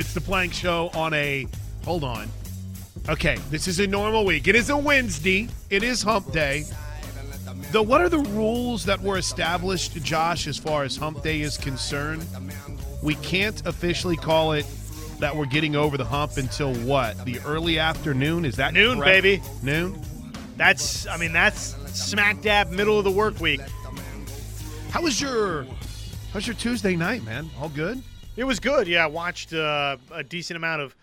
It's the Plank Show on a. Hold on. Okay, this is a normal week. It is a Wednesday. It is Hump Day. Though, what are the rules that were established, Josh, as far as Hump Day is concerned? We can't officially call it that we're getting over the hump until what? The early afternoon? Is that Noon, correct? baby. Noon. That's, I mean, that's smack dab middle of the work week. How was your How's your Tuesday night, man? All good? It was good. Yeah, I watched uh, a decent amount of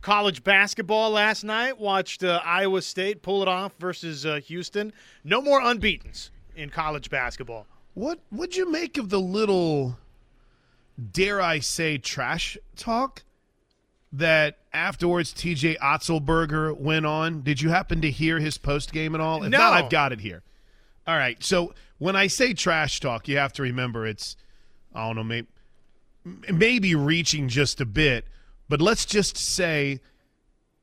college basketball last night. Watched uh, Iowa State pull it off versus uh, Houston. No more unbeaten's in college basketball. What What'd you make of the little, dare I say, trash talk that afterwards TJ Otzelberger went on? Did you happen to hear his post game at all? If No. not, I've got it here. All right. So when I say trash talk, you have to remember it's I don't know, maybe maybe reaching just a bit, but let's just say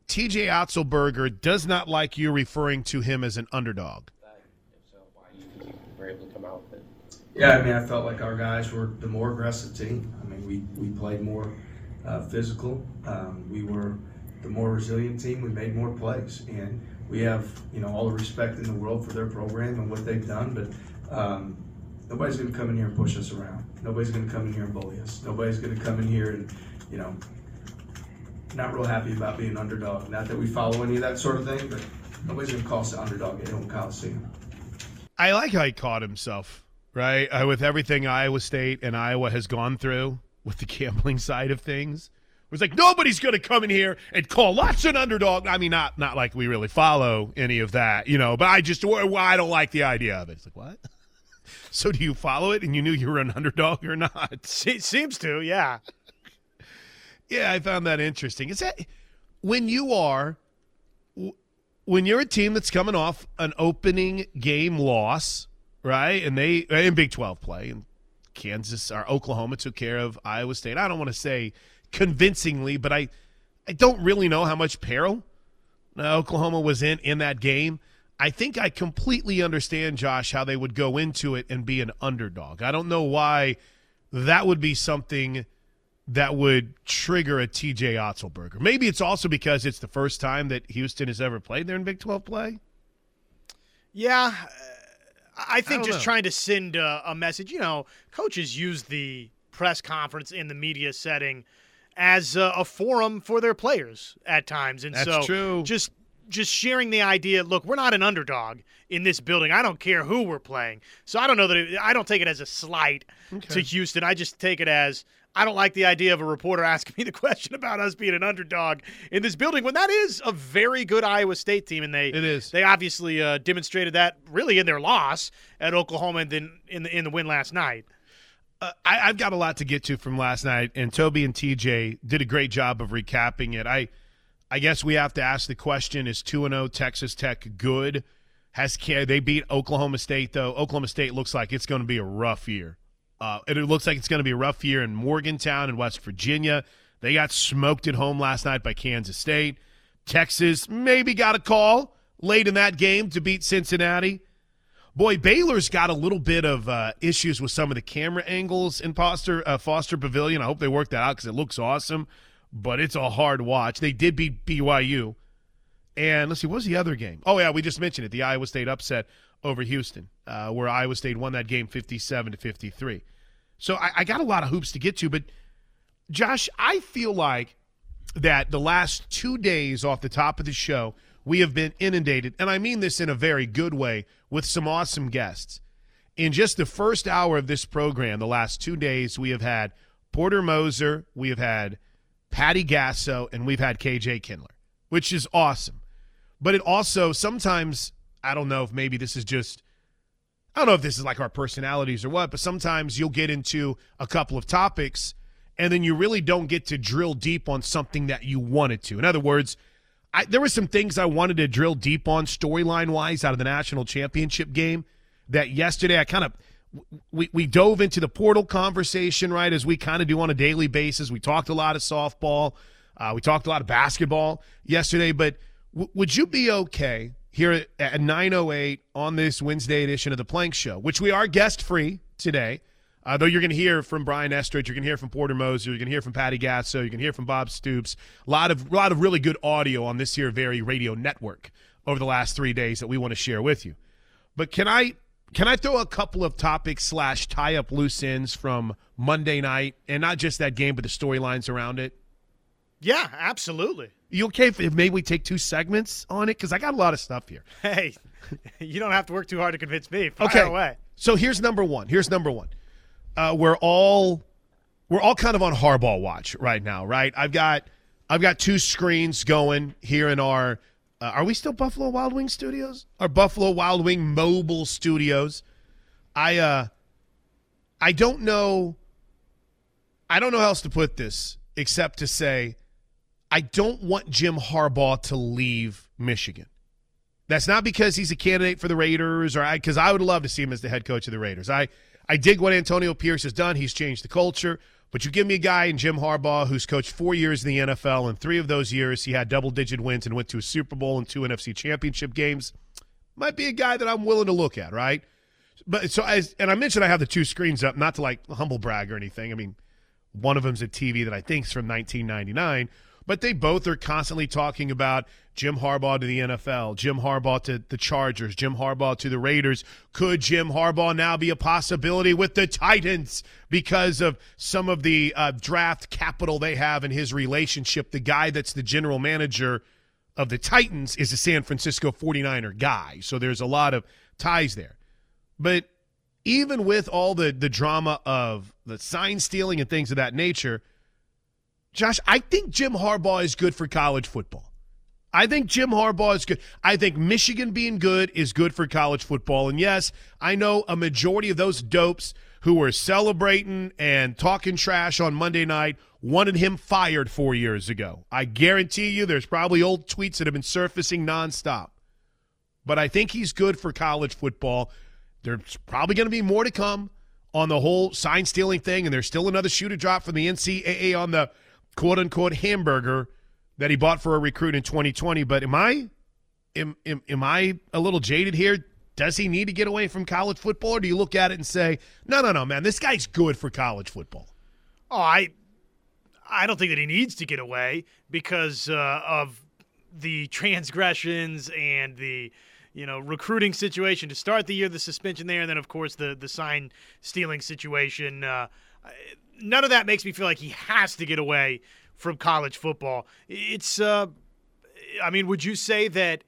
TJ Otzelberger does not like you referring to him as an underdog. Yeah, I mean, I felt like our guys were the more aggressive team. I mean, we, we played more uh, physical. Um, we were the more resilient team. We made more plays, and we have you know all the respect in the world for their program and what they've done. But um, nobody's going to come in here and push us around. Nobody's going to come in here and bully us. Nobody's going to come in here and you know not real happy about being underdog. Not that we follow any of that sort of thing, but nobody's going to call us an underdog at Hilton Coliseum. I like how he caught himself, right? Uh, with everything Iowa State and Iowa has gone through with the gambling side of things. It was like nobody's going to come in here and call us an underdog. I mean, not not like we really follow any of that, you know. But I just I don't like the idea of it. It's like what? so do you follow it? And you knew you were an underdog or not? Se- seems to, yeah. Yeah, I found that interesting. Is that when you are when you're a team that's coming off an opening game loss, right? And they in Big 12 play and Kansas or Oklahoma took care of Iowa State. I don't want to say convincingly, but I I don't really know how much peril uh, Oklahoma was in in that game. I think I completely understand Josh how they would go into it and be an underdog. I don't know why that would be something that would trigger a TJ Otzelberger. Maybe it's also because it's the first time that Houston has ever played there in Big 12 play. Yeah, uh, I think don't just know. trying to send a, a message. You know, coaches use the press conference in the media setting as a, a forum for their players at times, and That's so true. just just sharing the idea. Look, we're not an underdog in this building. I don't care who we're playing. So I don't know that it, I don't take it as a slight to Houston. I just take it as. I don't like the idea of a reporter asking me the question about us being an underdog in this building when that is a very good Iowa State team, and they It is. they obviously uh, demonstrated that really in their loss at Oklahoma and then in the in the win last night. Uh, I, I've got a lot to get to from last night, and Toby and TJ did a great job of recapping it. I, I guess we have to ask the question: Is two and zero Texas Tech good? Has they beat Oklahoma State though? Oklahoma State looks like it's going to be a rough year. Uh, it looks like it's going to be a rough year in Morgantown and West Virginia. They got smoked at home last night by Kansas State. Texas maybe got a call late in that game to beat Cincinnati. Boy, Baylor's got a little bit of uh, issues with some of the camera angles in Foster uh, Foster Pavilion. I hope they work that out because it looks awesome, but it's a hard watch. They did beat BYU, and let's see, what was the other game? Oh yeah, we just mentioned it, the Iowa State upset over Houston, uh, where Iowa State won that game fifty-seven to fifty-three. So I, I got a lot of hoops to get to, but Josh, I feel like that the last two days off the top of the show, we have been inundated, and I mean this in a very good way, with some awesome guests. In just the first hour of this program, the last two days, we have had Porter Moser, we have had Patty Gasso, and we've had KJ Kindler, which is awesome. But it also sometimes, I don't know if maybe this is just I don't know if this is like our personalities or what, but sometimes you'll get into a couple of topics and then you really don't get to drill deep on something that you wanted to. In other words, I, there were some things I wanted to drill deep on storyline wise out of the national championship game that yesterday I kind of we, we dove into the portal conversation right as we kind of do on a daily basis. We talked a lot of softball, uh, we talked a lot of basketball yesterday, but w- would you be okay here at, at 908 on this Wednesday edition of the Plank Show, which we are guest free today? Uh, though you're going to hear from Brian Estridge, you're going to hear from Porter Moser, you're going to hear from Patty Gasso, you're going to hear from Bob Stoops. A lot of, lot of really good audio on this here very radio network over the last three days that we want to share with you. But can I can I throw a couple of topics slash tie up loose ends from Monday night, and not just that game, but the storylines around it? Yeah, absolutely. You okay if, if maybe we take two segments on it? Because I got a lot of stuff here. Hey, you don't have to work too hard to convince me. Fire okay. away. So here's number one. Here's number one. Uh, we're all we're all kind of on Harbaugh watch right now, right? I've got I've got two screens going here in our. Uh, are we still Buffalo Wild Wing studios? Our Buffalo Wild Wing mobile studios. I uh, I don't know. I don't know how else to put this except to say, I don't want Jim Harbaugh to leave Michigan. That's not because he's a candidate for the Raiders, or I because I would love to see him as the head coach of the Raiders. I I dig what Antonio Pierce has done. He's changed the culture. But you give me a guy in Jim Harbaugh who's coached four years in the NFL, and three of those years he had double digit wins and went to a Super Bowl and two NFC championship games. Might be a guy that I'm willing to look at, right? But so as and I mentioned I have the two screens up, not to like humble brag or anything. I mean, one of them's a TV that I think is from 1999, but they both are constantly talking about Jim Harbaugh to the NFL, Jim Harbaugh to the Chargers, Jim Harbaugh to the Raiders. Could Jim Harbaugh now be a possibility with the Titans because of some of the uh, draft capital they have in his relationship? The guy that's the general manager of the Titans is a San Francisco 49er guy. So there's a lot of ties there. But even with all the the drama of the sign stealing and things of that nature, Josh, I think Jim Harbaugh is good for college football. I think Jim Harbaugh is good. I think Michigan being good is good for college football. And yes, I know a majority of those dopes who were celebrating and talking trash on Monday night wanted him fired four years ago. I guarantee you there's probably old tweets that have been surfacing nonstop. But I think he's good for college football. There's probably going to be more to come on the whole sign stealing thing, and there's still another shoe to drop from the NCAA on the quote unquote hamburger that he bought for a recruit in 2020. But am I am, am, am I a little jaded here? Does he need to get away from college football, or do you look at it and say, no, no, no, man, this guy's good for college football? Oh, I I don't think that he needs to get away because uh, of the transgressions and the you know recruiting situation to start the year, the suspension there, and then of course the the sign stealing situation. Uh, none of that makes me feel like he has to get away from college football. It's, uh, I mean, would you say that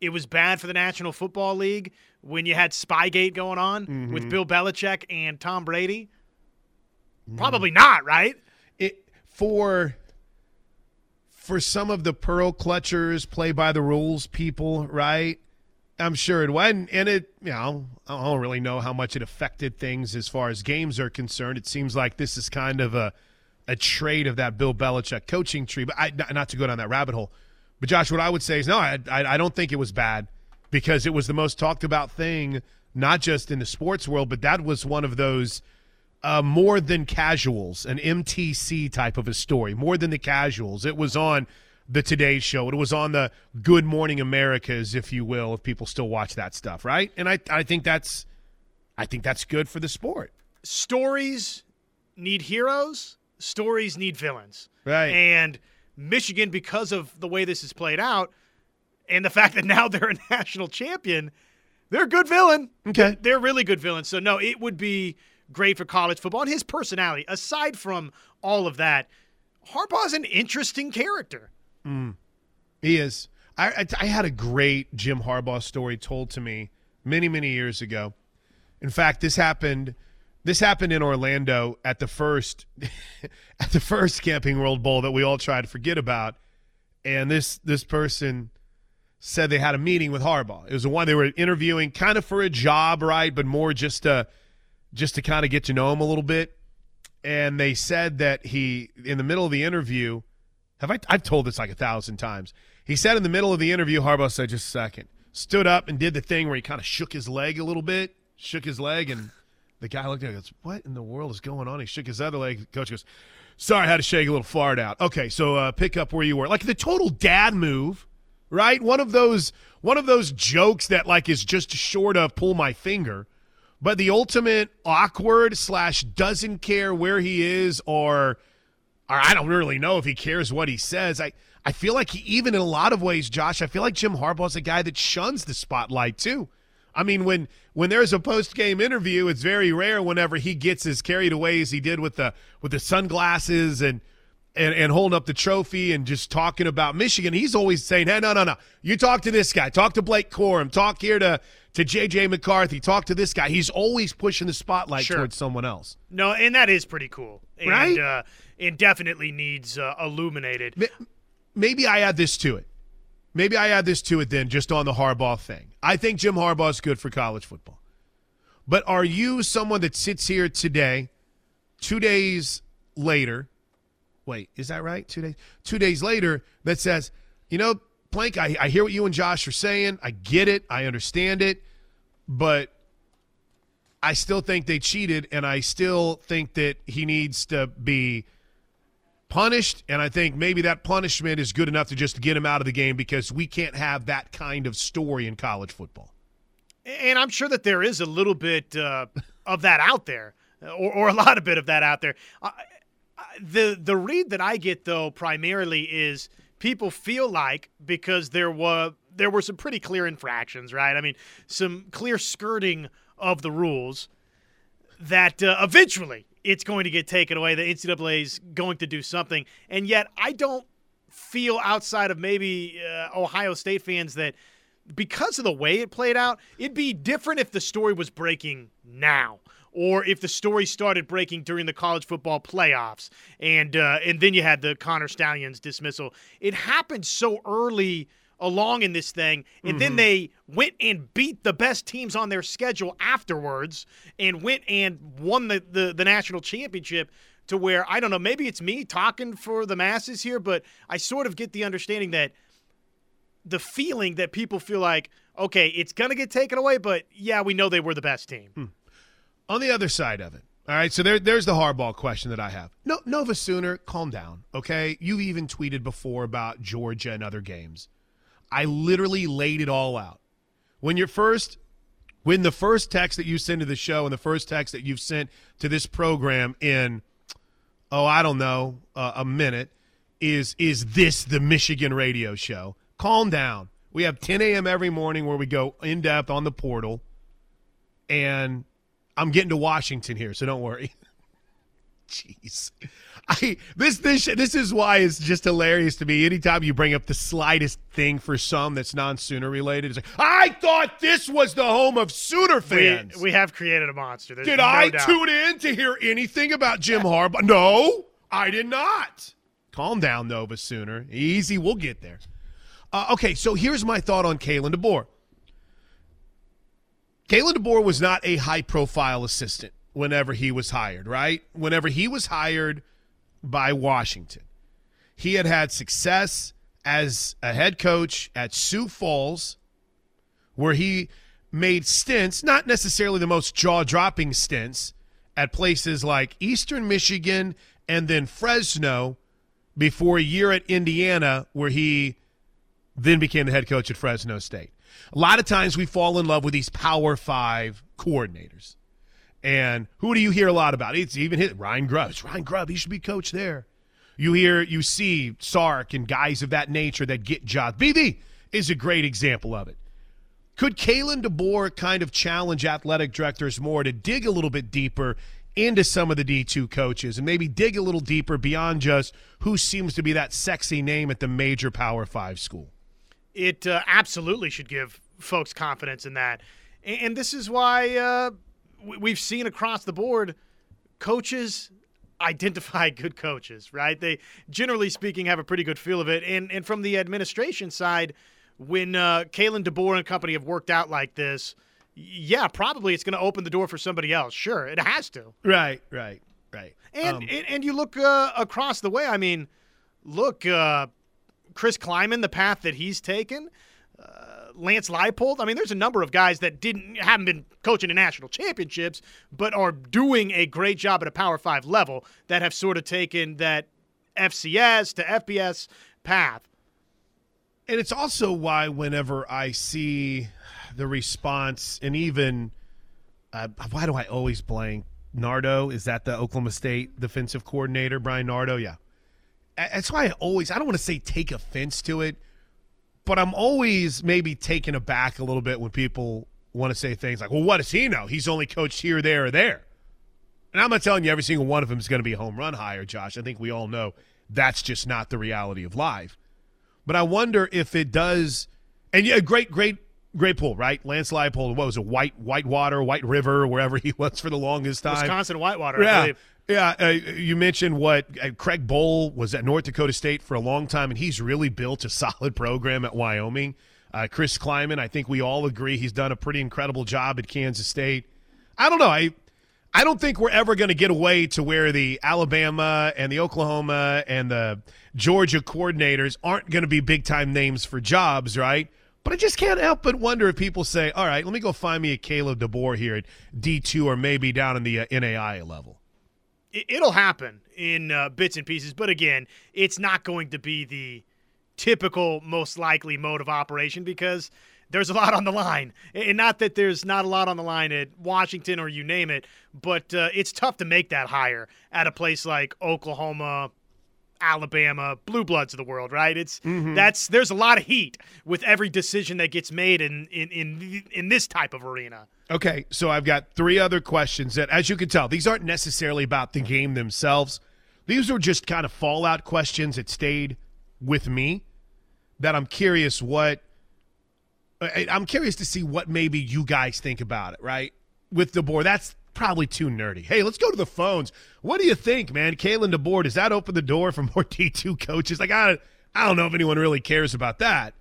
it was bad for the National Football League when you had Spygate going on mm-hmm. with Bill Belichick and Tom Brady? Probably not, right? It for for some of the pearl clutchers, play by the rules people, right? I'm sure it went, and it, you know, I don't really know how much it affected things as far as games are concerned. It seems like this is kind of a a trait of that Bill Belichick coaching tree. But I, not to go down that rabbit hole. But Josh, what I would say is no, I, I, I don't think it was bad because it was the most talked about thing, not just in the sports world, but that was one of those uh, more than casuals, an MTC type of a story, more than the casuals. It was on the Today Show. It was on the Good Morning Americas, if you will, if people still watch that stuff, right? And I, I think that's, I think that's good for the sport. Stories need heroes stories need villains. Right. And Michigan, because of the way this is played out, and the fact that now they're a national champion, they're a good villain. Okay. They're really good villains. So, no, it would be great for college football. And his personality, aside from all of that, Harbaugh's an interesting character. Mm. He is. I, I, I had a great Jim Harbaugh story told to me many, many years ago. In fact, this happened – this happened in Orlando at the first at the first Camping World Bowl that we all tried to forget about. And this this person said they had a meeting with Harbaugh. It was the one they were interviewing kind of for a job, right? But more just to just to kind of get to know him a little bit. And they said that he in the middle of the interview, have I I've told this like a thousand times. He said in the middle of the interview, Harbaugh said just a second. Stood up and did the thing where he kind of shook his leg a little bit, shook his leg and the guy looked at him and goes, What in the world is going on? He shook his other leg. The coach goes, Sorry, I had to shake a little fart out. Okay, so uh, pick up where you were. Like the total dad move, right? One of those one of those jokes that like is just short of pull my finger. but the ultimate awkward slash doesn't care where he is or or I don't really know if he cares what he says. I I feel like he, even in a lot of ways, Josh, I feel like Jim Harbaugh's a guy that shuns the spotlight too. I mean, when when there's a post game interview, it's very rare whenever he gets as carried away as he did with the with the sunglasses and and, and holding up the trophy and just talking about Michigan. He's always saying, "Hey, no, no, no! You talk to this guy. Talk to Blake Corum. Talk here to to JJ McCarthy. Talk to this guy." He's always pushing the spotlight Sure. towards someone else. No, and that is pretty cool. And, Right? Uh, and definitely needs uh, illuminated. Maybe I add this to it. Maybe I add this to it then, just on the Harbaugh thing. I think Jim Harbaugh is good for college football. But are you someone that sits here today, two days later? Wait, is that right? Two days. Two days later, that says, you know, Plank, I, I hear what you and Josh are saying. I get it. I understand it. But I still think they cheated, and I still think that he needs to be punished. And I think maybe that punishment is good enough to just get him out of the game because we can't have that kind of story in college football. And I'm sure that there is a little bit uh, of that out there, or, or a lot of bit of that out there. The the read that I get though primarily is people feel like because there were there were some pretty clear infractions, right? I mean, some clear skirting of the rules that uh, eventually it's going to get taken away. The NCAA is going to do something, and yet I don't feel outside of maybe uh, Ohio State fans that because of the way it played out, it'd be different if the story was breaking now. Or if the story started breaking during the college football playoffs, and uh, and then you had the Connor Stalions dismissal. It happened so early along in this thing, and then they went and beat the best teams on their schedule afterwards, and went and won the, the, the national championship. To where I don't know, maybe it's me talking for the masses here, but I sort of get the understanding that the feeling that people feel like, okay, it's going to get taken away, but yeah, we know they were the best team. On the other side of it, all right, so there, there's the hardball question that I have. No, Nova Sooner, calm down, okay? You've even tweeted before about Georgia and other games. I literally laid it all out. When you're first, when the first text that you send to the show and the first text that you've sent to this program in, oh, I don't know, uh, a minute, is is this the Michigan radio show? Calm down. We have 10 a.m. every morning where we go in depth on the portal, and I'm getting to Washington here, so don't worry. Jeez, I this this this is why it's just hilarious to me. Anytime you bring up the slightest thing for some that's non-Sooner related, it's like I thought this was the home of Sooner We, fans. we have created a monster. There's Did no I doubt. tune in to hear anything about Jim Harbaugh? No, I did not. Calm down, Nova Sooner. Easy, we'll get there. Uh, okay, so here's my thought on Kalen DeBoer. Kalen DeBoer was not a high-profile assistant whenever he was hired, right? Whenever he was hired by Washington, he had had success as a head coach at Sioux Falls, where he made stints, not necessarily the most jaw dropping stints, at places like Eastern Michigan and then Fresno before a year at Indiana, where he then became the head coach at Fresno State. A lot of times we fall in love with these Power Five coordinators. And who do you hear a lot about? It's even hit Ryan Grubb. It's Ryan Grubb. He should be coach there. You hear, you see Sark and guys of that nature that get jobs. BB is a great example of it. Could Kalen DeBoer kind of challenge athletic directors more to dig a little bit deeper into some of the D2 coaches and maybe dig a little deeper beyond just who seems to be that sexy name at the major Power Five school? It uh, absolutely should give folks confidence in that. And, and this is why uh, we- we've seen across the board coaches identify good coaches, right? They, generally speaking, have a pretty good feel of it. And, and from the administration side, when uh, Kalen DeBoer and company have worked out like this, yeah, probably it's going to open the door for somebody else. Sure, it has to. Right, right, right. And Um, and, and you look uh, across the way. I mean, look, uh, Chris Klieman, the path that he's taken, uh, Lance Leipold. I mean, there's a number of guys that didn't haven't been coaching in national championships, but are doing a great job at a Power Five level that have sort of taken that FCS to FBS path. And it's also why whenever I see the response and even uh, why do I always blank? Nardo is that the Oklahoma State defensive coordinator, Bryan Nardo? Yeah, that's why I always I don't want to say take offense to it, but I'm always maybe taken aback a little bit when people want to say things like, "Well, what does he know? He's only coached here, there, or there." And I'm not telling you every single one of them is going to be a home run hire, Josh. I think we all know that's just not the reality of life. But I wonder if it does. And yeah, great, great, great pull, right? Lance Leipold, what was it, White Whitewater, White River, wherever he was for the longest time. Wisconsin Whitewater, yeah. Yeah, uh, you mentioned what uh, Craig Bohl was at North Dakota State for a long time, and he's really built a solid program at Wyoming. Uh, Chris Klieman, I think we all agree he's done a pretty incredible job at Kansas State. I don't know. I I don't think we're ever going to get away to where the Alabama and the Oklahoma and the Georgia coordinators aren't going to be big time names for jobs, right? But I just can't help but wonder if people say, all right, let me go find me a Caleb DeBoer here at D2 or maybe down in the uh, NAI level. It'll happen in uh, bits and pieces. But again, it's not going to be the typical, most likely mode of operation because there's a lot on the line. And not that there's not a lot on the line at Washington or you name it, but uh, it's tough to make that hire at a place like Oklahoma, Alabama, blue bloods of the world, right? It's mm-hmm. that's there's a lot of heat with every decision that gets made in in in in this type of arena. Okay, so I've got three other questions that as you can tell, these aren't necessarily about the game themselves. These are just kind of fallout questions that stayed with me that I'm curious what I'm curious to see what maybe you guys think about it, right? With DeBoer, that's probably too nerdy. Hey, let's go to the phones. What do you think, man? Kalen DeBoer, does that open the door for more D2 coaches? Like, I, I don't know if anyone really cares about that.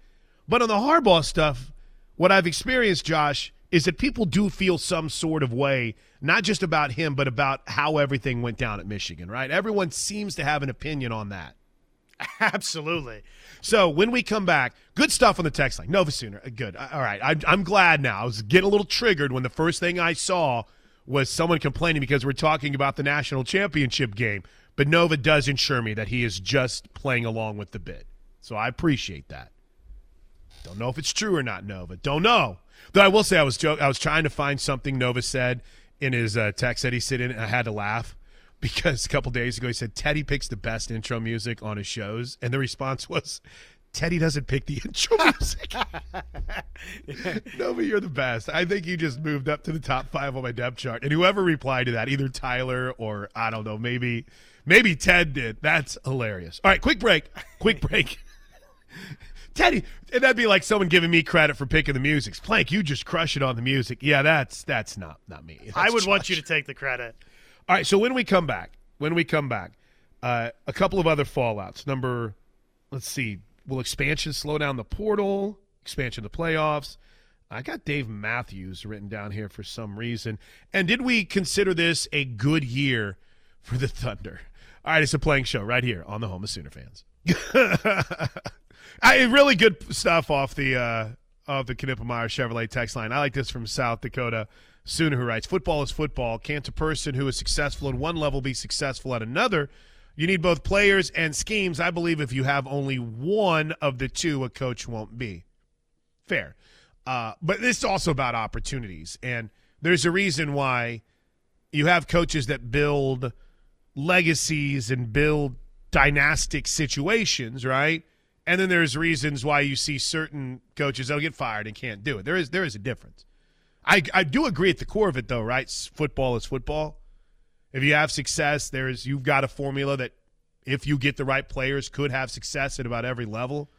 But on the Harbaugh stuff, what I've experienced, Josh, is that people do feel some sort of way, not just about him, but about how everything went down at Michigan, right? Everyone seems to have an opinion on that. Absolutely. So when we come back, good stuff on the text line. Nova Sooner, uh, good. All right, I, I'm glad now. I was getting a little triggered when the first thing I saw was someone complaining because we're talking about the national championship game. But Nova does ensure me that he is just playing along with the bit. So I appreciate that. Don't know if it's true or not, Nova. Don't know. Though I will say I was joke- I was trying to find something Nova said in his uh, text that he said in, and I had to laugh because a couple days ago he said Teddy picks the best intro music on his shows, and the response was Teddy doesn't pick the intro music. no, but you're the best. I think you just moved up to the top five on my depth chart. And whoever replied to that, either Tyler or I don't know, maybe maybe Ted did. That's hilarious. All right, quick break. Quick break. Teddy, and that'd be like someone giving me credit for picking the music. Plank, you just crush it on the music. Yeah, that's that's not not me. That's I would Josh. want you to take the credit. All right, so when we come back, when we come back, uh, a couple of other fallouts. Number, let's see, will expansion slow down the portal? Expansion of the playoffs? I got Dave Matthews written down here for some reason. And did we consider this a good year for the Thunder? All right, it's a Plank Show right here on the home of Sooner fans. I, really good stuff off the uh, of the Knippelmeyer Chevrolet text line. I like this from South Dakota. Sooner, who writes, Football is football. Can't a person who is successful at one level be successful at another? You need both players and schemes. I believe if you have only one of the two, a coach won't be. Fair. Uh, but this is also about opportunities. And there's a reason why you have coaches that build legacies and build dynastic situations, right? And then there's reasons why you see certain coaches that'll get fired and can't do it. There is there is a difference. I, I do agree at the core of it, though, right? Football is football. If you have success, there's you've got a formula that, if you get the right players, could have success at about every level.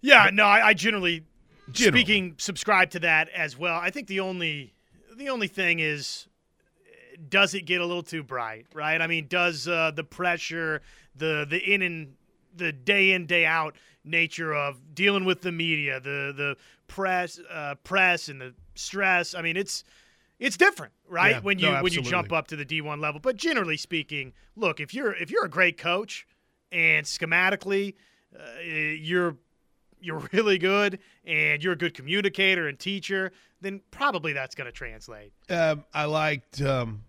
Yeah, but, no, I, I generally, generally, speaking, subscribe to that as well. I think the only the only thing is, does it get a little too bright, right? I mean, does uh, the pressure, the the in and the day in day out nature of dealing with the media, the the press, uh, press, and the stress. I mean, it's it's different, right? Yeah, when you no, when you jump up to the D1 level. But generally speaking, look, if you're if you're a great coach and schematically uh, you're you're really good and you're a good communicator and teacher, then probably that's going to translate. Um, I liked um,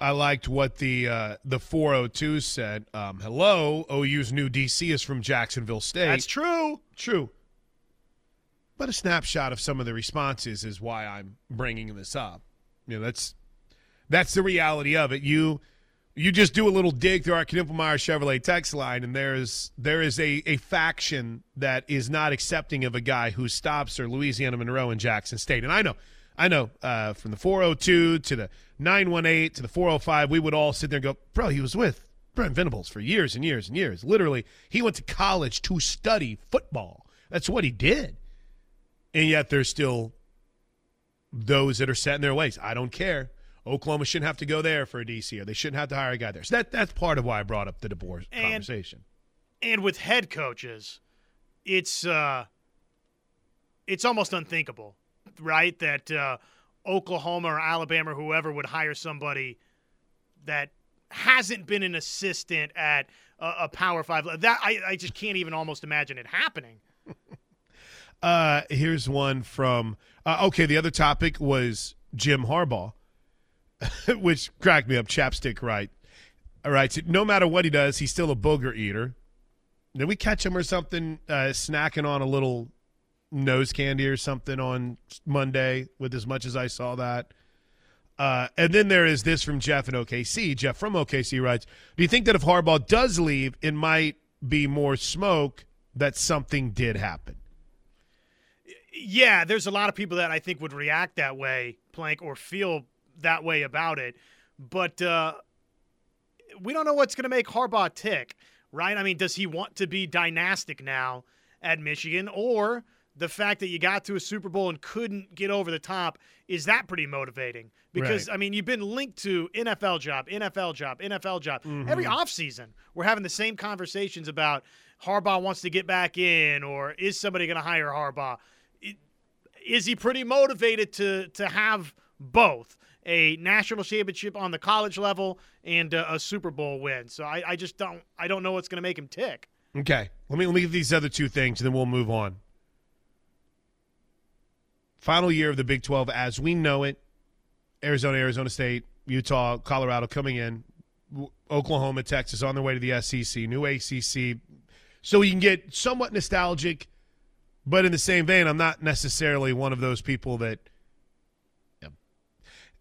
I liked what the uh, the 402 said. Um, hello, OU's new DC is from Jacksonville State. That's true. True. But a snapshot of some of the responses is why I'm bringing this up. You know, that's that's the reality of it. You you just do a little dig through our Knippelmeyer Chevrolet text line, and there's there is a, a faction that is not accepting of a guy who stops or Louisiana Monroe and Jackson State. And I know, I know, uh, from the 402 to the 918 to the 405, we would all sit there and go, bro, he was with Brent Venables for years and years and years. Literally, he went to college to study football. That's what he did. And yet there's still those that are set in their ways. I don't care. Oklahoma shouldn't have to go there for a DC, or they shouldn't have to hire a guy there. So that that's part of why I brought up the DeBoer And- conversation. and with head coaches, it's uh, it's almost unthinkable, right? That uh, Oklahoma or Alabama or whoever would hire somebody that hasn't been an assistant at a, a Power Five. That I, I just can't even almost imagine it happening. Uh, here's one from. Uh, okay, the other topic was Jim Harbaugh, which cracked me up. Chapstick, right? All right. So no matter what he does, he's still a booger eater. Did we catch him or something uh, snacking on a little nose candy or something on Monday? With as much as I saw that. Uh, and then there is this from Jeff in OKC. Jeff from OKC writes Do you think that if Harbaugh does leave, it might be more smoke that something did happen? Yeah, there's a lot of people that I think would react that way, Plank, or feel that way about it. But uh, we don't know what's going to make Harbaugh tick, right? I mean, does he want to be dynastic now at Michigan, or the fact that you got to a Super Bowl and couldn't get over the top is that pretty motivating? Because Right. I mean, you've been linked to NFL job, NFL job, NFL job mm-hmm. every offseason. We're having the same conversations about Harbaugh wants to get back in, or is somebody going to hire Harbaugh? It- Is he pretty motivated to to have both? A national championship on the college level and a, a Super Bowl win. So I, I just don't I don't know what's going to make him tick. Okay. Let me let me get these other two things and then we'll move on. Final year of the Big 12 as we know it. Arizona, Arizona State, Utah, Colorado coming in. Oklahoma, Texas on their way to the SEC, new ACC. So you can get somewhat nostalgic, but in the same vein, I'm not necessarily one of those people that.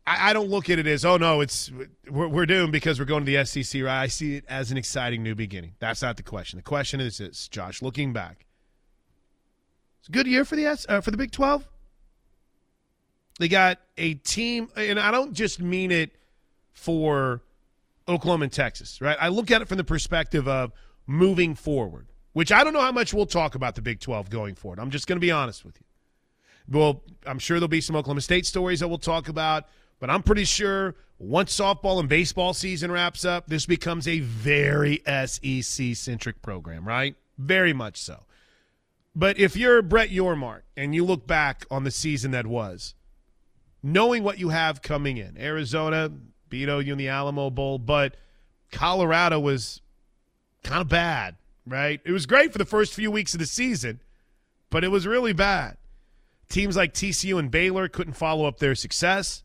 I, I don't look at it as, oh no, it's we're, we're doomed because we're going to the SEC. Right? I see it as an exciting new beginning. That's not the question. The question is this, Josh. Looking back, it's a good year for the S, uh, for the Big Twelve. They got a team, and I don't just mean it for Oklahoma and Texas, right? I look at it from the perspective of moving forward, which I don't know how much we'll talk about the Big 12 going forward. I'm just going to be honest with you. Well, I'm sure there'll be some Oklahoma State stories that we'll talk about, but I'm pretty sure once softball and baseball season wraps up, this becomes a very SEC centric program, right? Very much so. But if you're Brett Yormark and you look back on the season that was, knowing what you have coming in, Arizona beat OU in the Alamo Bowl, but Colorado was kind of bad, right? It was great for the first few weeks of the season, but it was really bad. Teams like TCU and Baylor couldn't follow up their success.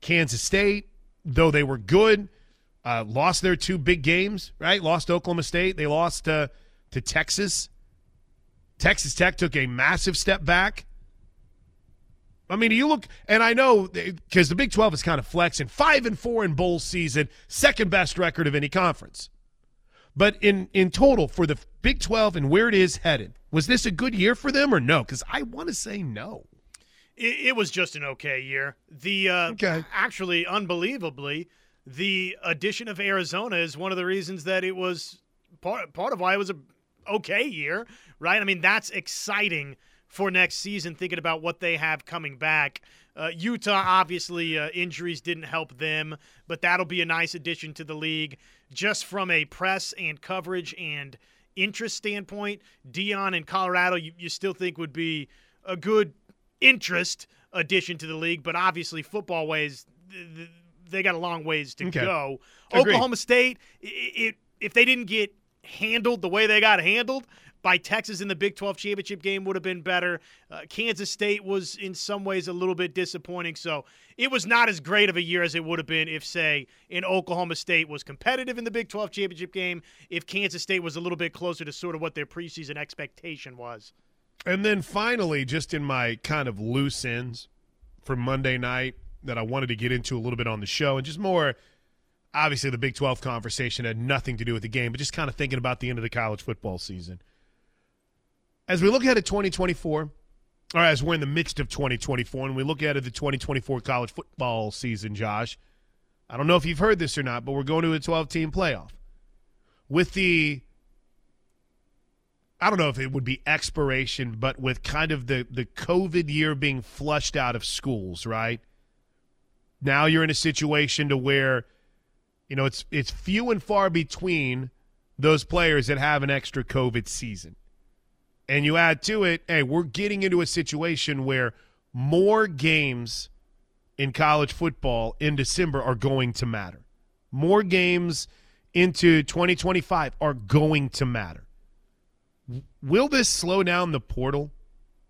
Kansas State, though they were good, uh, lost their two big games, right? Lost Oklahoma State. They lost to, to Texas. Texas Tech took a massive step back. I mean, you look, and I know because the Big 12 is kind of flexing. Five and four in bowl season, second best record of any conference. But in in total for the Big 12 and where it is headed, was this a good year for them or no? Because I want to say no. It, it was just an okay year. The uh, Okay. actually, unbelievably, the addition of Arizona is one of the reasons that it was part part of why it was a okay year, right? I mean, that's exciting for next season. Thinking about what they have coming back. Uh, Utah, obviously, uh, injuries didn't help them, but that'll be a nice addition to the league. Just from a press and coverage and interest standpoint, Deion in Colorado, you, you still think would be a good interest addition to the league, but obviously football ways th- th- they got a long ways to Okay. go. Agreed. Oklahoma State, i- it, if they didn't get handled the way they got handled by Texas in the Big 12 championship game would have been better. Uh, Kansas State was in some ways a little bit disappointing, so it was not as great of a year as it would have been if say in Oklahoma State was competitive in the Big 12 championship game, if Kansas State was a little bit closer to sort of what their preseason expectation was. And then finally, just in my kind of loose ends for Monday night, that I wanted to get into a little bit on the show, and just more. Obviously, the Big 12 conversation had nothing to do with the game, but just kind of thinking about the end of the college football season. As we look ahead at 2024, or as we're in the midst of 2024, and we look ahead at the 2024 college football season, Josh, I don't know if you've heard this or not, but we're going to a 12 team playoff. With the I don't know if it would be expiration, but with kind of the, the COVID year being flushed out of schools, right? Now you're in a situation to where, you know, it's it's few and far between those players that have an extra COVID season. And you add to it, hey, we're getting into a situation where more games in college football in December are going to matter. More games into 2025 are going to matter. Will this slow down the portal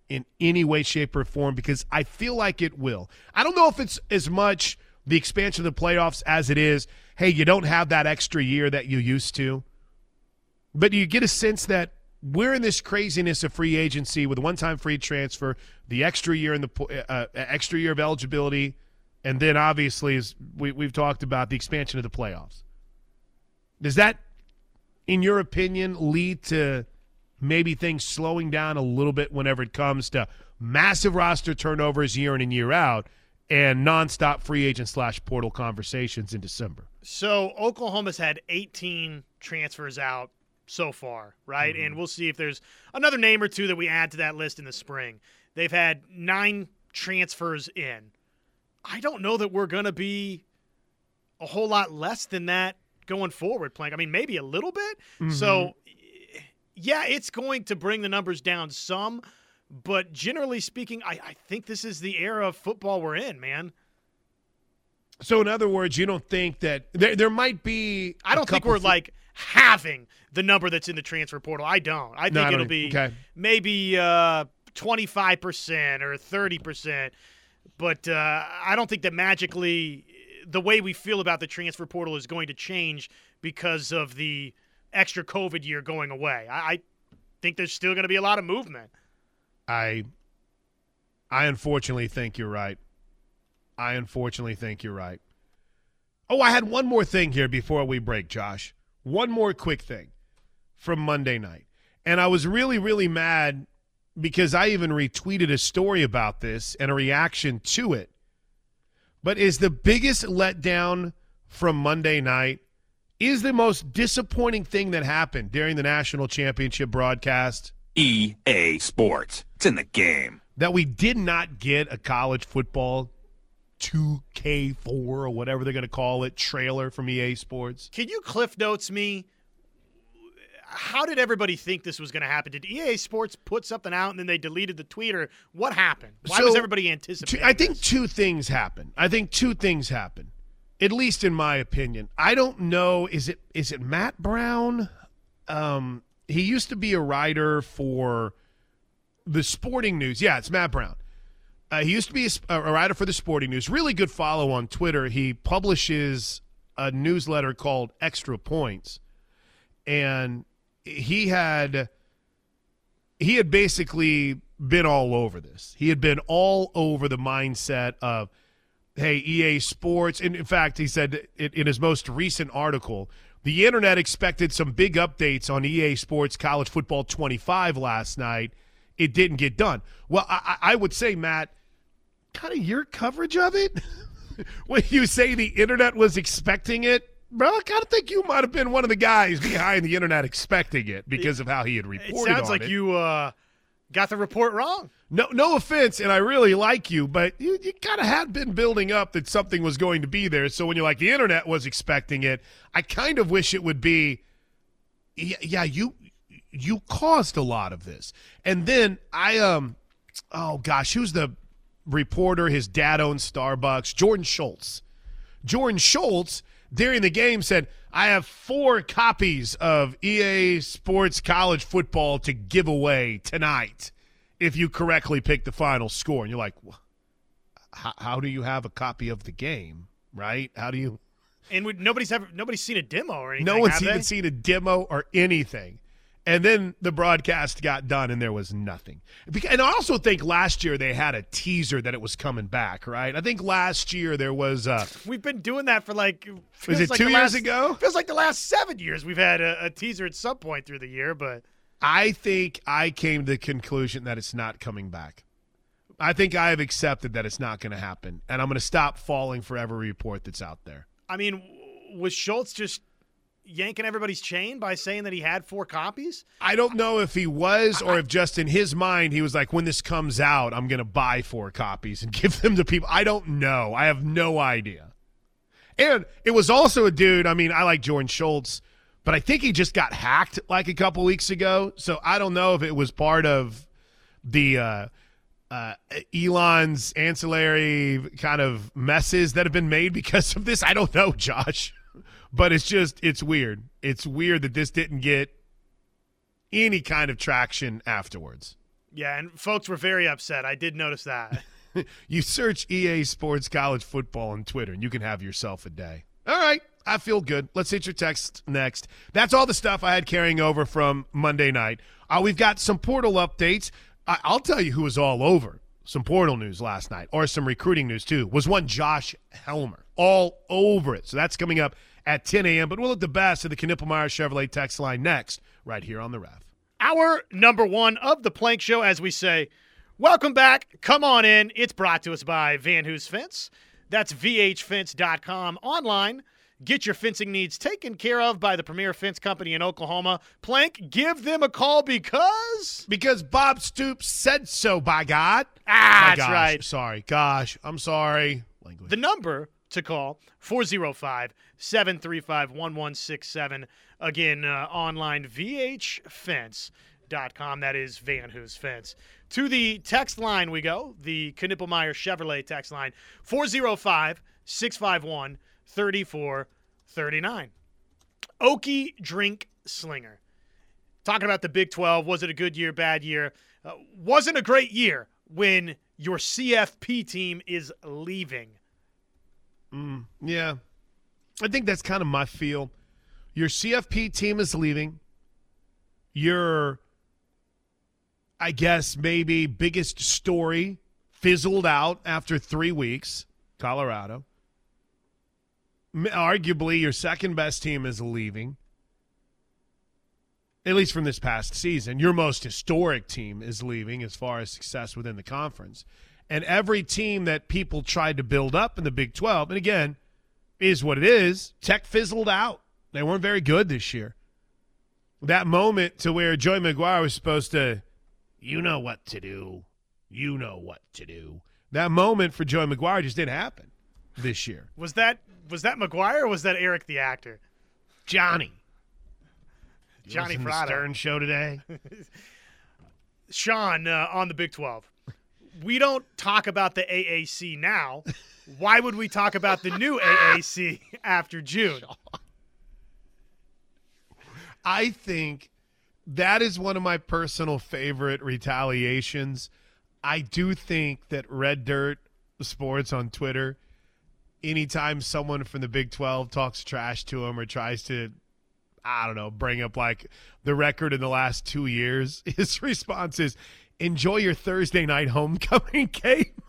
in any way, shape, or form? Because I feel like it will. I don't know if it's as much the expansion of the playoffs as it is, hey, you don't have that extra year that you used to. But you get a sense that we're in this craziness of free agency with one-time free transfer, the extra year in the uh, uh, extra year of eligibility, and then obviously, as we, we've talked about, the expansion of the playoffs. Does that, in your opinion, lead to maybe things slowing down a little bit whenever it comes to massive roster turnovers year in and year out and nonstop free agent slash portal conversations in December? So Oklahoma's had 18 transfers out so far, right? Mm-hmm. And we'll see if there's another name or two that we add to that list in the spring. They've had nine transfers in. I don't know that we're going to be a whole lot less than that going forward playing. I mean, maybe a little bit. Mm-hmm. So, yeah, it's going to bring the numbers down some. But generally speaking, I, I think this is the era of football we're in, man. So, in other words, you don't think that there, there might be. I don't think we're th- like having the number that's in the transfer portal. I don't. I think no, I it'll be okay. maybe uh, 25% or 30%. But uh, I don't think that magically the way we feel about the transfer portal is going to change because of the extra COVID year going away. I, I think there's still going to be a lot of movement. I, I unfortunately think you're right. I unfortunately think you're right. Oh, I had one more thing here before we break, Josh. One more quick thing from Monday night. And I was really, really mad because I even retweeted a story about this and a reaction to it. But is the biggest letdown from Monday night is the most disappointing thing that happened during the national championship broadcast? EA Sports. It's in the game. That we did not get a college football 2K4 or whatever they're going to call it trailer from EA Sports. Can you cliff notes me? How did everybody think this was going to happen? Did EA Sports put something out and then they deleted the tweet, or what happened? Why so, was everybody anticipating? I think this? two things happened. I think two things happened, at least in my opinion. I don't know. Is it is it Matt Brown? Um, he used to be a writer for the Sporting News. Yeah, it's Matt Brown. Uh, he used to be a, a, writer for the Sporting News. Really good follow on Twitter. He publishes a newsletter called Extra Points, and he had he had basically been all over this. He had been all over the mindset of, hey, EA Sports. And in fact, he said in his most recent article, the internet expected some big updates on EA Sports College Football 25 last night. It didn't get done. Well, I, I would say, Matt, kind of your coverage of it when you say the internet was expecting it bro i kind of think you might have been one of the guys behind the internet expecting it because of how he had reported it sounds like it. you uh, got the report wrong no no offense and i really like you but you, you kind of had been building up that something was going to be there so when you're like the internet was expecting it i kind of wish it would be yeah you you caused a lot of this and then i um oh gosh who's the reporter. His dad owns Starbucks. Jordan Schultz. Jordan Schultz during the game said, I have four copies of EA Sports College Football to give away tonight if you correctly pick the final score. And you're like, how do you have a copy of the game, right? How do you. And we, nobody's ever nobody's seen a demo or anything. No one's even they? seen a demo or anything. And then the broadcast got done, and there was nothing. And I also think last year they had a teaser that it was coming back, right? I think last year there was. Uh, We've been doing that for like. was it like two years last- ago? Feels like the last seven years we've had a, a teaser at some point through the year, but I think I came to the conclusion that it's not coming back. I think I have accepted that it's not going to happen, and I'm going to stop falling for every report that's out there. I mean, was Schultz just yanking everybody's chain by saying that he had four copies? I don't know if he was or if just in his mind he was like, when this comes out, I'm going to buy four copies and give them to people. I don't know. I have no idea. And it was also a dude. I mean, I like Jordan Schultz, but I think he just got hacked like a couple weeks ago. So I don't know if it was part of the uh, uh, Elon's ancillary kind of messes that have been made because of this. I don't know, Josh. But it's just, it's weird. It's weird that this didn't get any kind of traction afterwards. Yeah, and folks were very upset. I did notice that. You search EA Sports College Football on Twitter, and you can have yourself a day. All right. I feel good. Let's hit your text next. That's all the stuff I had carrying over from Monday night. Uh, we've got some portal updates. I- I'll tell you who was all over some portal news last night, or some recruiting news too. Was one Josh Helmer all over it. So that's coming up at 10 a.m. But we'll at the best of the Knippelmeyer Chevrolet text line next, right here on the Ref. Our number one of the Plank Show, as we say, welcome back. Come on in. It's brought to us by Van Hoos Fence. That's vhfence.com online. Get your fencing needs taken care of by the premier fence company in Oklahoma. Plank, give them a call because. Because Bob Stoops said so, by God. Ah, that's gosh, right. Sorry. Gosh, I'm sorry. Language. The number to call 405 735 1167. Again, uh, online vhfence.com. That is Van Hoos Fence. To the text line we go, the Knippelmeyer Chevrolet text line 405 651 3439. Okie Drink Slinger. Talking about the Big 12. Was it a good year, bad year? Uh, wasn't a great year when your CFP team is leaving. Mm, yeah. I think that's kind of my feel. Your CFP team is leaving. Your, I guess, maybe biggest story fizzled out after three weeks Colorado. Arguably, your second best team is leaving. At least from this past season. Your most historic team is leaving as far as success within the conference. And every team that people tried to build up in the Big 12, and again, is what it is. Tech fizzled out. They weren't very good this year. That moment to where Joey McGuire was supposed to, you know what to do. You know what to do. That moment for Joey McGuire just didn't happen this year. Was that was that McGuire or was that Eric the actor? Johnny. Johnny to Stern show today. Sean uh, on the Big 12. We don't talk about the AAC now. Why would we talk about the new AAC after June? I think that is one of my personal favorite retaliations. I do think that Red Dirt Sports on Twitter, anytime someone from the Big 12 talks trash to him or tries to, I don't know, bring up like the record in the last two years, his response is enjoy your Thursday night homecoming game.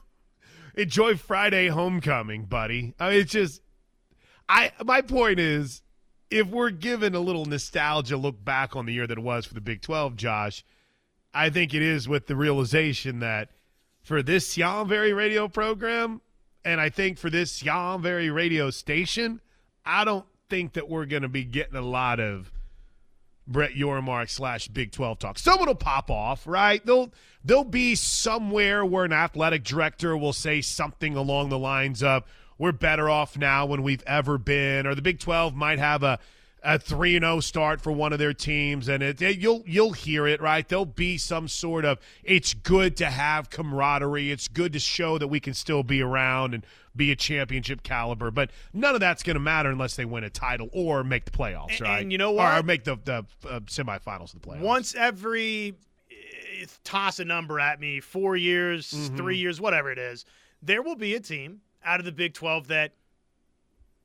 enjoy Friday homecoming, buddy. I mean, it's just, I, my point is, if we're given a little nostalgia look back on the year that it was for the Big 12, Josh, I think it is with the realization that for this Yonvary radio program, and I think for this Yonvary radio station, I don't think that we're going to be getting a lot of Brett Yormark slash Big 12 talk. Someone will pop off, right? They'll there'll be somewhere where an athletic director will say something along the lines of we're better off now when we've ever been, or the Big 12 might have a a 3 0 start for one of their teams and it, you'll you'll hear it right there'll be some sort of it's good to have camaraderie it's good to show that we can still be around and be a championship caliber but none of that's going to matter unless they win a title or make the playoffs And- right and you know what? or make the the uh, semifinals of the playoffs Once every eh, toss a number at me, four years, Mm-hmm. three years, whatever it is, there will be a team out of the Big 12 that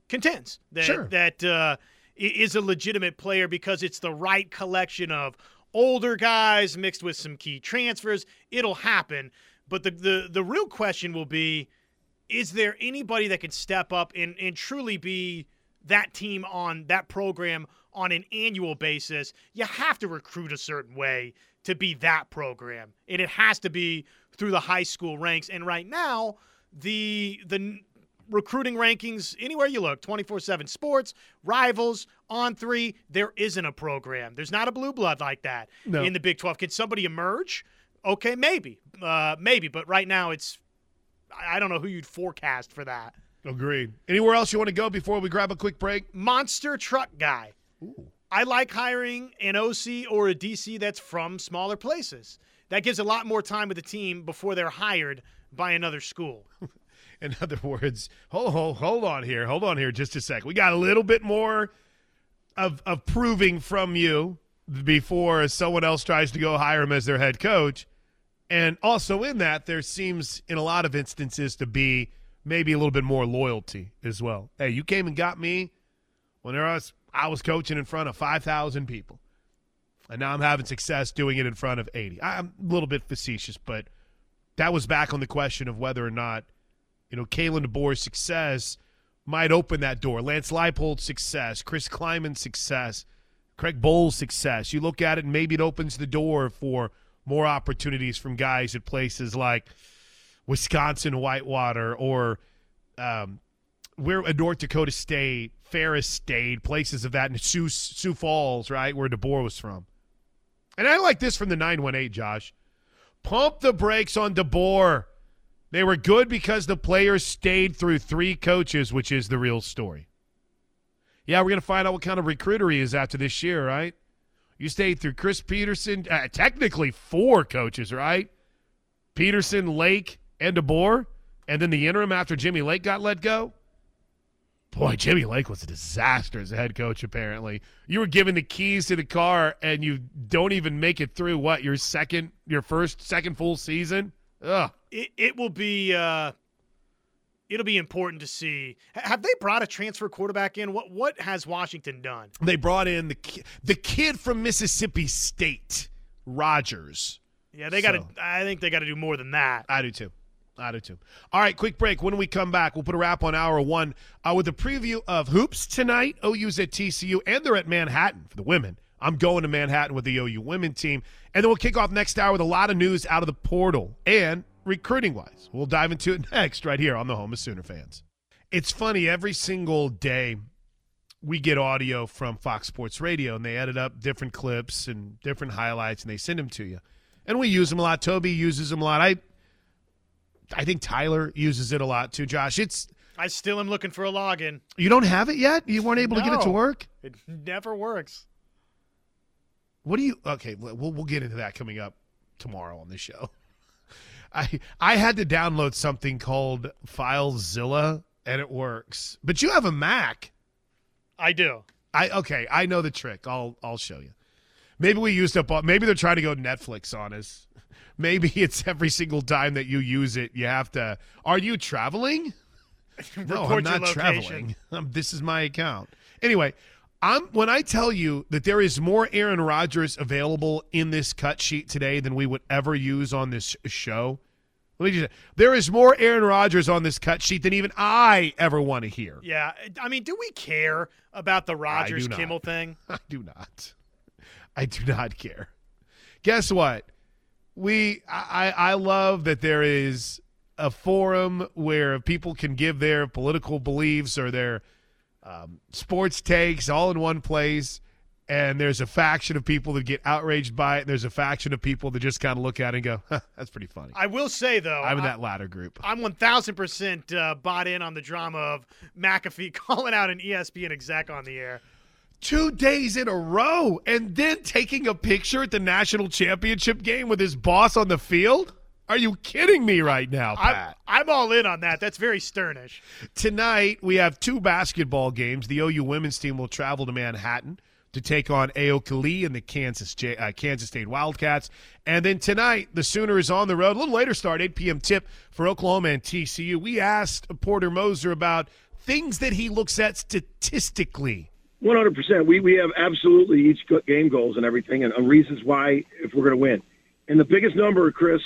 contends. That, Sure. That uh, is a legitimate player because it's the right collection of older guys mixed with some key transfers. It'll happen. But the the, the real question will be is there anybody that can step up and, and truly be that team on that program on an annual basis? You have to recruit a certain way to be that program. And it has to be through the high school ranks. And right now, the the recruiting rankings anywhere you look 24-7 sports rivals On3 there isn't a program. There's not a blue blood like that No. in the big 12 can somebody emerge? Okay maybe. Uh, maybe but right now it's i I don't know who you'd forecast for that. Agreed. Anywhere else you want to go before we grab a quick break? monster truck guy. I like hiring an oc or a dc that's from smaller places. That gives a lot more time with the team before they're hired by another school In other words, hold, hold, hold on here. Hold on here just a sec. We got a little bit more of, of proving from you before someone else tries to go hire him as their head coach. And also in that, there seems in a lot of instances to be maybe a little bit more loyalty as well. Hey, you came and got me when there was, I was coaching in front of 5,000 people. And now I'm having success doing it in front of 80. I'm a little bit facetious, but that was back on the question of whether or not you know, Kalen DeBoer's success might open that door. Lance Leipold's success, Chris Klieman's success, Craig Bohl's success. You look at it, and maybe it opens the door for more opportunities from guys at places like Wisconsin Whitewater or um, where uh, North Dakota State, Ferris State, places of that, and Sioux, Sioux Falls, right, where DeBoer was from. And I like this from the 918, Josh. Pump the brakes on DeBoer. They were good because the players stayed through three coaches, which is the real story. Yeah, we're going to find out what kind of recruiter he is after this year, right? You stayed through Chris Petersen, uh, technically four coaches, right? Petersen, Lake, and DeBoer, and then the interim after Jimmy Lake got let go. Boy, Jimmy Lake was a disaster as a head coach. Apparently, you were given the keys to the car, and you don't even make it through what your second, your first, second full season. Ugh. it, it will be uh, it'll be important to see. Have they brought a transfer quarterback in? What what has Washington done? They brought in the ki- the kid from Mississippi State, Rogers. Yeah, they got to. I think they got to do more than that. I do too. I do too. All right, quick break. When we come back, we'll put a wrap on hour one uh, with a preview of hoops tonight. OU's at TCU, and they're at Manhattan for the women. I'm going to Manhattan with the OU women team. And then we'll kick off next hour with a lot of news out of the portal and recruiting wise. We'll dive into it next right here on the home of Sooner fans. It's funny, every single day we get audio from Fox Sports Radio and they edit up different clips and different highlights and they send them to you. And we use them a lot. Toby uses them a lot. I I think Tyler uses it a lot too, Josh. It's I still am looking for a login. you don't have it yet? You weren't able to get it to work? It never works. What do you Okay, we'll we'll get into that coming up tomorrow on the show. I I had to download something called FileZilla and it works. But you have a Mac. I do. I okay, I know the trick. I'll I'll show you. Maybe we used up all, maybe they're trying to go Netflix on us. Maybe it's every single time that you use it, you have to Are you traveling? No, I'm not traveling. Um, this is my account. Anyway, I'm when I tell you that there is more Aaron Rodgers available in this cut sheet today than we would ever use on this show. Let me just there is more Aaron Rodgers on this cut sheet than even I ever want to hear. Yeah, I mean, do we care about the Rodgers. Kimmel thing? I do not. I do not care. Guess what? We I I love that there is a forum where people can give their political beliefs or their um, sports takes all in one place. And there's a faction of people that get outraged by it. And there's a faction of people that just kind of look at it and go, huh, "That's pretty funny." I will say though, I'm in I- that latter group. I'm 1,000% uh, bought in on the drama of McAfee calling out an ESPN exec on the air. two days in a row and then taking a picture at the national championship game with his boss on the field? Are you kidding me right now, I'm, Pat? I'm all in on that. That's very sternish. Tonight, we have two basketball games. The OU women's team will travel to Manhattan to take on Ayoka Lee and the Kansas J- uh, Kansas State Wildcats. And then tonight, the Sooner is on the road. A little later start, 8 p.m. tip for Oklahoma and TCU. We asked Porter Moser about things that he looks at statistically One hundred percent. We we have absolutely each game goals and everything, and, and reasons why if we're going to win. And the biggest number, Chris,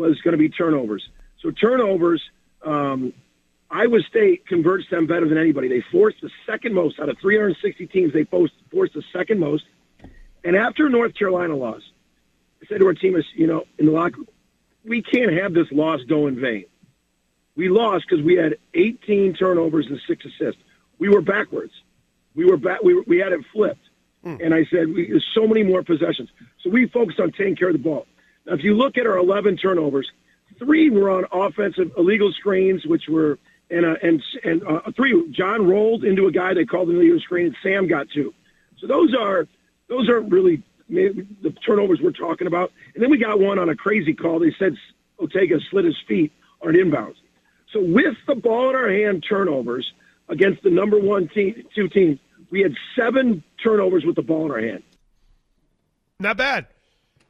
was going to be turnovers. So turnovers, um, Iowa State converts them better than anybody. They forced the second most out of 360 teams. They forced, forced the second most. And after North Carolina lost, I said to our team, you know, in the locker, room, we can't have this loss go in vain. We lost because we had 18 turnovers and six assists. We were backwards. We were back. We, we had it flipped. Mm. And I said, we, there's so many more possessions. So we focused on taking care of the ball. If you look at our 11 turnovers, three were on offensive illegal screens, which were and uh, and and uh, three. John rolled into a guy they called an illegal screen, and Sam got two. So those are those aren't really the turnovers we're talking about. And then we got one on a crazy call. They said Otega slid his feet on an inbounds. So with the ball in our hand, turnovers against the number one team, two teams, we had seven turnovers with the ball in our hand. Not bad,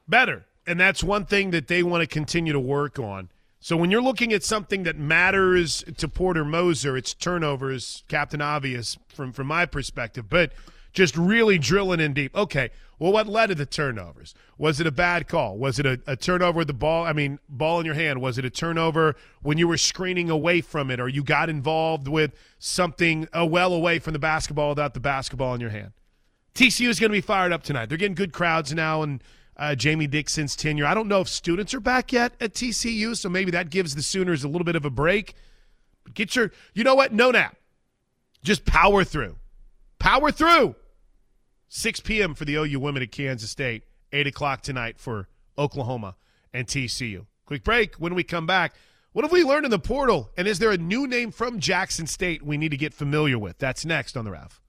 better, and that's one thing that they want to continue to work on. So when you're looking at something that matters to Porter Moser, it's turnovers, Captain Obvious from from my perspective, but just really drilling in deep. Okay, well, what led to the turnovers? Was it a bad call? Was it a, a, turnover with the ball? I mean, ball in your hand. Was it a turnover when you were screening away from it, or you got involved with something well away from the basketball without the basketball in your hand? TCU is going to be fired up tonight. They're getting good crowds now, and uh, Jamie Dixon's tenure. I don't know if students are back yet at TCU, so maybe that gives the Sooners a little bit of a break. But get your, you know what? No nap. Just power through. Power through. 6 p.m. for the OU women at Kansas State, 8 o'clock tonight for Oklahoma and TCU. Quick break. When we come back, what have we learned in the portal? And is there a new name from Jackson State we need to get familiar with? That's next on the RAF.